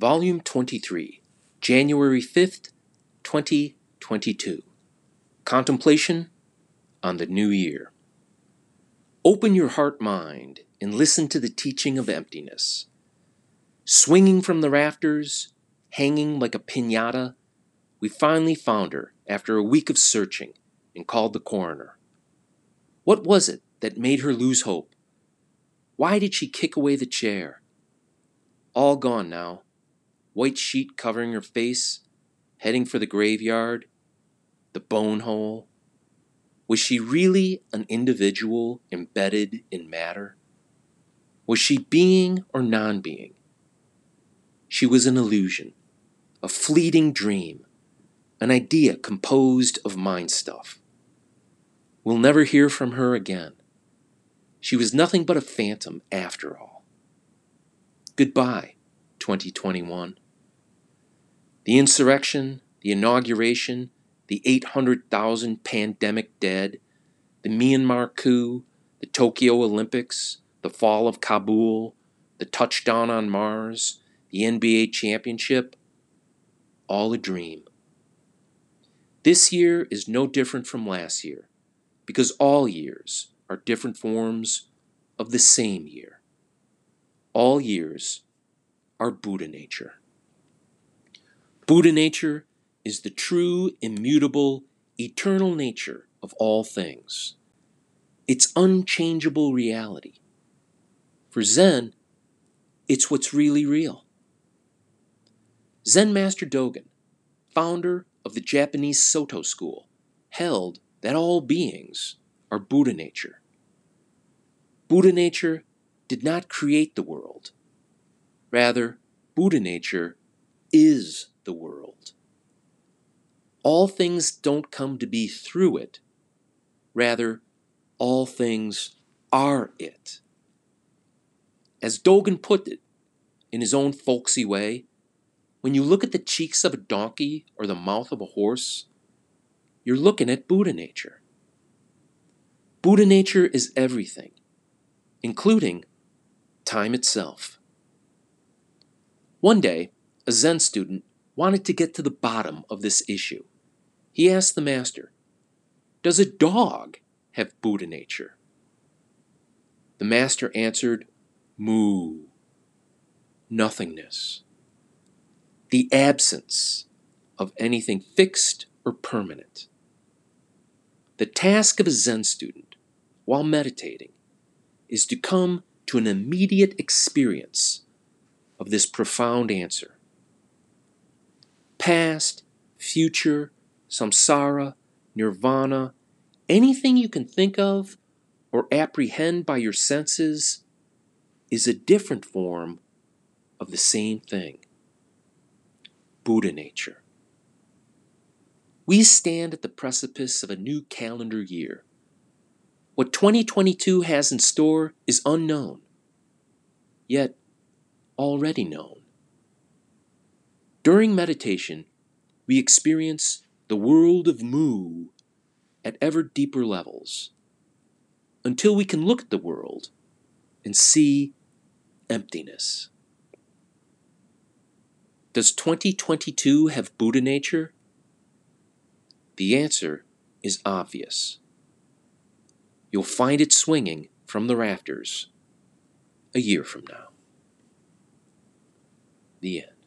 Volume 23, January 5th, 2022. Contemplation on the New Year. Open your heart mind and listen to the teaching of emptiness. Swinging from the rafters, hanging like a pinata, we finally found her after a week of searching and called the coroner. What was it that made her lose hope? Why did she kick away the chair? All gone now. White sheet covering her face, heading for the graveyard, the bone hole. Was she really an individual embedded in matter? Was she being or non being? She was an illusion, a fleeting dream, an idea composed of mind stuff. We'll never hear from her again. She was nothing but a phantom after all. Goodbye, 2021. The insurrection, the inauguration, the 800,000 pandemic dead, the Myanmar coup, the Tokyo Olympics, the fall of Kabul, the touchdown on Mars, the NBA championship, all a dream. This year is no different from last year because all years are different forms of the same year. All years are Buddha nature. Buddha nature is the true, immutable, eternal nature of all things. It's unchangeable reality. For Zen, it's what's really real. Zen Master Dogen, founder of the Japanese Soto school, held that all beings are Buddha nature. Buddha nature did not create the world. Rather, Buddha nature is the world. All things don't come to be through it. Rather, all things are it. As Dogen put it, in his own folksy way, when you look at the cheeks of a donkey or the mouth of a horse, you're looking at Buddha nature. Buddha nature is everything, including time itself. One day, a Zen student wanted to get to the bottom of this issue. He asked the master, Does a dog have Buddha nature? The master answered, Mu, nothingness, the absence of anything fixed or permanent. The task of a Zen student, while meditating, is to come to an immediate experience of this profound answer. Past, future, samsara, nirvana, anything you can think of or apprehend by your senses is a different form of the same thing Buddha nature. We stand at the precipice of a new calendar year. What 2022 has in store is unknown, yet already known. During meditation, we experience the world of Mu at ever deeper levels until we can look at the world and see emptiness. Does 2022 have Buddha nature? The answer is obvious. You'll find it swinging from the rafters a year from now. The end.